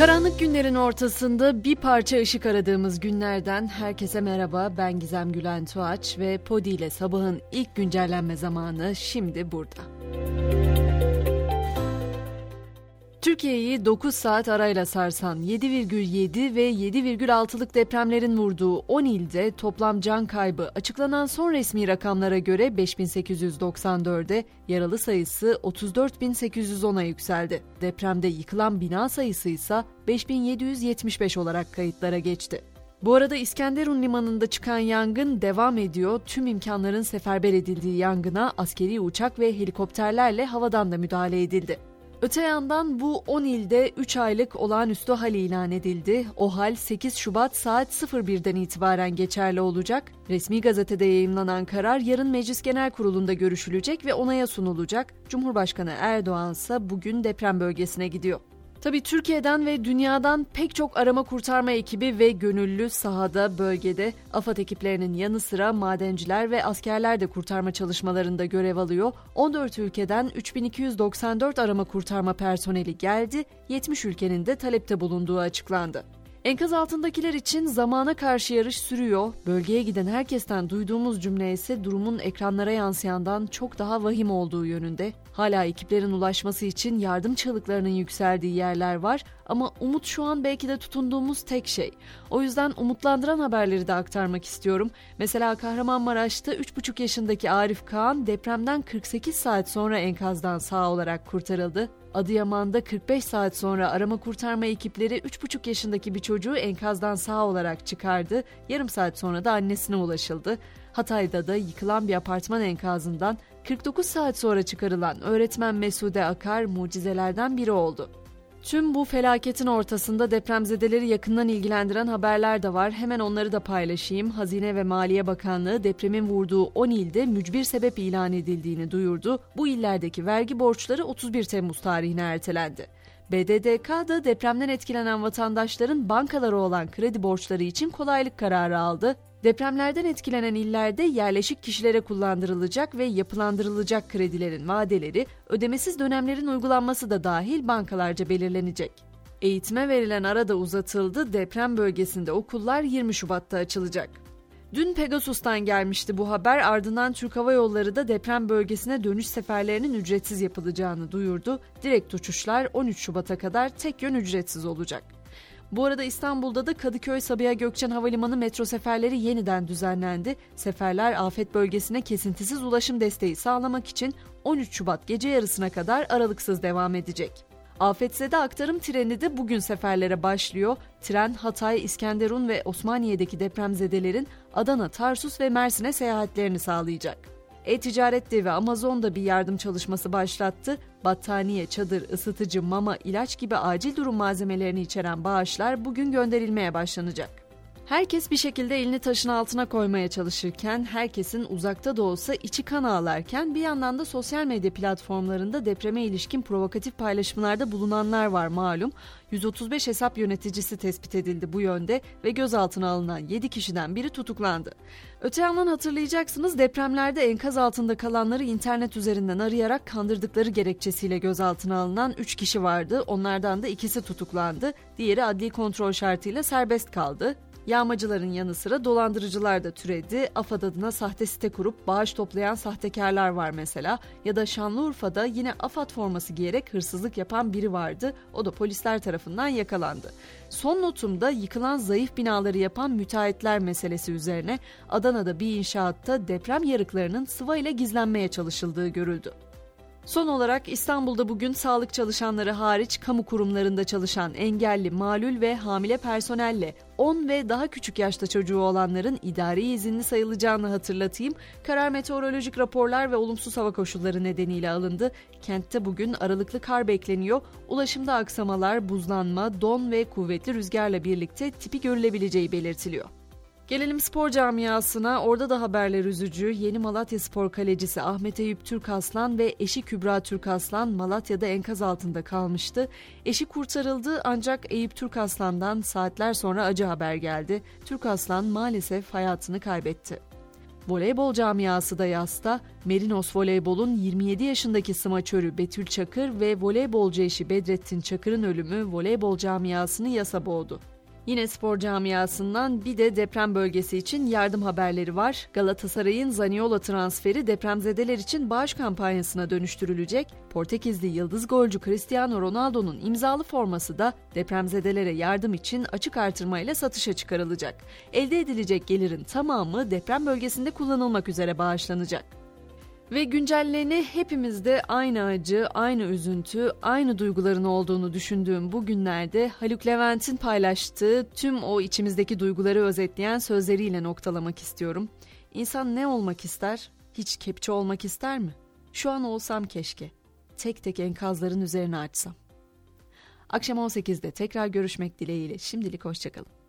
Karanlık günlerin ortasında bir parça ışık aradığımız günlerden herkese merhaba. Ben Gizem Gülen Tuğaç ve Podi ile sabahın ilk güncellenme zamanı şimdi burada. Türkiye'yi 9 saat arayla sarsan 7,7 ve 7,6'lık depremlerin vurduğu 10 ilde toplam can kaybı açıklanan son resmi rakamlara göre 5894'e, yaralı sayısı 34.810'a yükseldi. Depremde yıkılan bina sayısı ise 5775 olarak kayıtlara geçti. Bu arada İskenderun limanında çıkan yangın devam ediyor. Tüm imkanların seferber edildiği yangına askeri uçak ve helikopterlerle havadan da müdahale edildi. Öte yandan bu 10 ilde 3 aylık olağanüstü hal ilan edildi. O hal 8 Şubat saat 01'den itibaren geçerli olacak. Resmi gazetede yayımlanan karar yarın Meclis Genel Kurulu'nda görüşülecek ve onaya sunulacak. Cumhurbaşkanı Erdoğan ise bugün deprem bölgesine gidiyor. Tabii Türkiye'den ve dünyadan pek çok arama kurtarma ekibi ve gönüllü sahada, bölgede AFAD ekiplerinin yanı sıra madenciler ve askerler de kurtarma çalışmalarında görev alıyor. 14 ülkeden 3294 arama kurtarma personeli geldi, 70 ülkenin de talepte bulunduğu açıklandı. Enkaz altındakiler için zamana karşı yarış sürüyor. Bölgeye giden herkesten duyduğumuz cümle ise durumun ekranlara yansıyandan çok daha vahim olduğu yönünde. Hala ekiplerin ulaşması için yardım çığlıklarının yükseldiği yerler var ama umut şu an belki de tutunduğumuz tek şey. O yüzden umutlandıran haberleri de aktarmak istiyorum. Mesela Kahramanmaraş'ta 3,5 yaşındaki Arif Kaan depremden 48 saat sonra enkazdan sağ olarak kurtarıldı. Adıyaman'da 45 saat sonra arama kurtarma ekipleri 3,5 yaşındaki bir çocuğu enkazdan sağ olarak çıkardı. Yarım saat sonra da annesine ulaşıldı. Hatay'da da yıkılan bir apartman enkazından 49 saat sonra çıkarılan öğretmen Mesude Akar mucizelerden biri oldu. Tüm bu felaketin ortasında depremzedeleri yakından ilgilendiren haberler de var. Hemen onları da paylaşayım. Hazine ve Maliye Bakanlığı depremin vurduğu 10 ilde mücbir sebep ilan edildiğini duyurdu. Bu illerdeki vergi borçları 31 Temmuz tarihine ertelendi. BDDK da depremden etkilenen vatandaşların bankalara olan kredi borçları için kolaylık kararı aldı. Depremlerden etkilenen illerde yerleşik kişilere kullandırılacak ve yapılandırılacak kredilerin vadeleri, ödemesiz dönemlerin uygulanması da dahil bankalarca belirlenecek. Eğitime verilen ara da uzatıldı, deprem bölgesinde okullar 20 Şubat'ta açılacak. Dün Pegasus'tan gelmişti bu haber ardından Türk Hava Yolları da deprem bölgesine dönüş seferlerinin ücretsiz yapılacağını duyurdu. Direkt uçuşlar 13 Şubat'a kadar tek yön ücretsiz olacak. Bu arada İstanbul'da da Kadıköy Sabiha Gökçen Havalimanı metro seferleri yeniden düzenlendi. Seferler afet bölgesine kesintisiz ulaşım desteği sağlamak için 13 Şubat gece yarısına kadar aralıksız devam edecek. Afetzede aktarım treni de bugün seferlere başlıyor. Tren Hatay, İskenderun ve Osmaniye'deki depremzedelerin Adana, Tarsus ve Mersin'e seyahatlerini sağlayacak. E-Ticaret Devi Amazon da bir yardım çalışması başlattı. Battaniye, çadır, ısıtıcı, mama, ilaç gibi acil durum malzemelerini içeren bağışlar bugün gönderilmeye başlanacak. Herkes bir şekilde elini taşın altına koymaya çalışırken, herkesin uzakta da olsa içi kan ağlarken bir yandan da sosyal medya platformlarında depreme ilişkin provokatif paylaşımlarda bulunanlar var malum. 135 hesap yöneticisi tespit edildi bu yönde ve gözaltına alınan 7 kişiden biri tutuklandı. Öte yandan hatırlayacaksınız depremlerde enkaz altında kalanları internet üzerinden arayarak kandırdıkları gerekçesiyle gözaltına alınan 3 kişi vardı. Onlardan da ikisi tutuklandı. Diğeri adli kontrol şartıyla serbest kaldı. Yağmacıların yanı sıra dolandırıcılar da türedi. AFAD adına sahte site kurup bağış toplayan sahtekarlar var mesela. Ya da Şanlıurfa'da yine AFAD forması giyerek hırsızlık yapan biri vardı. O da polisler tarafından yakalandı. Son notumda yıkılan zayıf binaları yapan müteahhitler meselesi üzerine Adana'da bir inşaatta deprem yarıklarının sıva ile gizlenmeye çalışıldığı görüldü. Son olarak İstanbul'da bugün sağlık çalışanları hariç kamu kurumlarında çalışan engelli, malul ve hamile personelle 10 ve daha küçük yaşta çocuğu olanların idari izinli sayılacağını hatırlatayım. Karar meteorolojik raporlar ve olumsuz hava koşulları nedeniyle alındı. Kentte bugün aralıklı kar bekleniyor. Ulaşımda aksamalar, buzlanma, don ve kuvvetli rüzgarla birlikte tipi görülebileceği belirtiliyor. Gelelim spor camiasına. Orada da haberler üzücü. Yeni Malatya spor kalecisi Ahmet Eyüp Türkaslan ve eşi Kübra Türkaslan Malatya'da enkaz altında kalmıştı. Eşi kurtarıldı ancak Eyüp Türkaslan'dan saatler sonra acı haber geldi. Türkaslan maalesef hayatını kaybetti. Voleybol camiası da yasta, Merinos Voleybol'un 27 yaşındaki smaçörü Betül Çakır ve voleybolcu eşi Bedrettin Çakır'ın ölümü voleybol camiasını yasa boğdu. Yine spor camiasından bir de deprem bölgesi için yardım haberleri var. Galatasaray'ın Zaniola transferi depremzedeler için bağış kampanyasına dönüştürülecek. Portekizli yıldız golcü Cristiano Ronaldo'nun imzalı forması da depremzedelere yardım için açık artırmayla satışa çıkarılacak. Elde edilecek gelirin tamamı deprem bölgesinde kullanılmak üzere bağışlanacak. Ve güncelleni hepimizde aynı acı, aynı üzüntü, aynı duyguların olduğunu düşündüğüm bu günlerde Haluk Levent'in paylaştığı tüm o içimizdeki duyguları özetleyen sözleriyle noktalamak istiyorum. İnsan ne olmak ister? Hiç kepçe olmak ister mi? Şu an olsam keşke. Tek tek enkazların üzerine açsam. Akşam 18'de tekrar görüşmek dileğiyle. Şimdilik hoşçakalın.